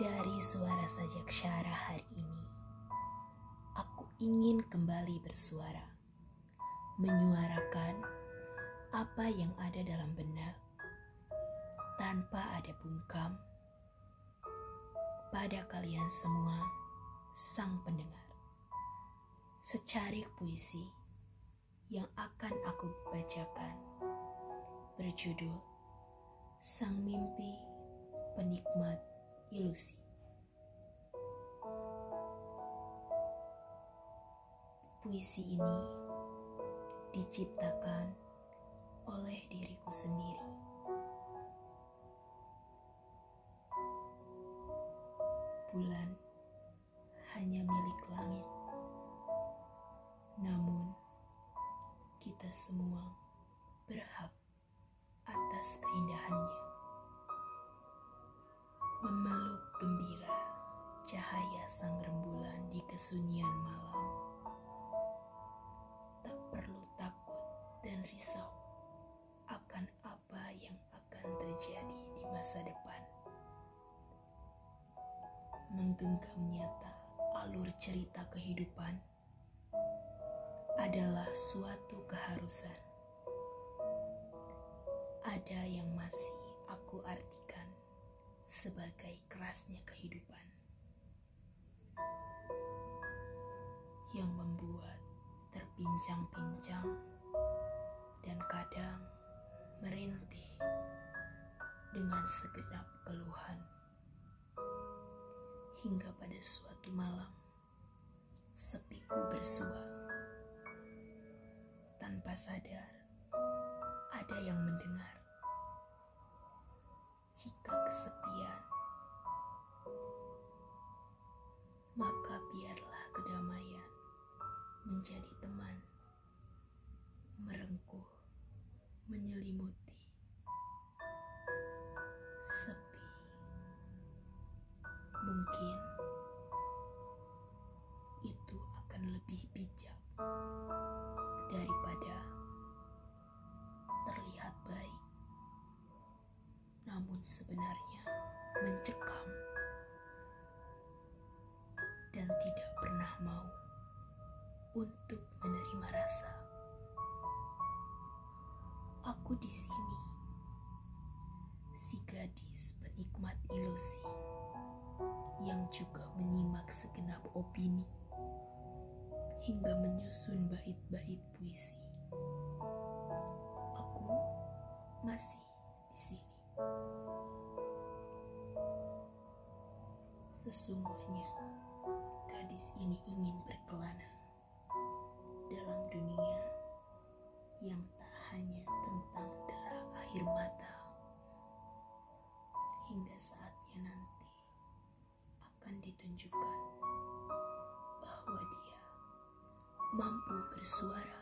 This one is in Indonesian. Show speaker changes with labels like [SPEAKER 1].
[SPEAKER 1] Dari suara sajak syara hari ini, aku ingin kembali bersuara, menyuarakan apa yang ada dalam benak tanpa ada bungkam pada kalian semua, sang pendengar. Secarik puisi yang akan aku bacakan berjudul Sang Mimpi Penikmat Ilusi. Puisi ini diciptakan oleh diriku sendiri. Bulan hanya milik langit, namun kita semua berhak atas keindahannya. Memeluk gembira cahaya sang rembulan di kesunyian malam. Menggenggam nyata alur cerita kehidupan adalah suatu keharusan. Ada yang masih aku artikan sebagai kerasnya kehidupan yang membuat terpincang-pincang dan kadang merintih dengan segenap keluhan hingga pada suatu malam sepiku bersua. Tanpa sadar ada yang mendengar. Jika kesepian, maka biarlah kedamaian menjadi teman, merengkuh, menyelimuti, bijak daripada terlihat baik namun sebenarnya mencekam dan tidak pernah mau untuk menerima rasa. Aku di sini, si gadis penikmat ilusi yang juga menyimak segenap opini hingga menyusun bait-bait puisi. Aku masih di sini. Sesungguhnya, gadis ini ingin berkelana dalam dunia yang tak hanya tentang derah air mata. Hingga saatnya nanti akan ditunjukkan mampu bersuara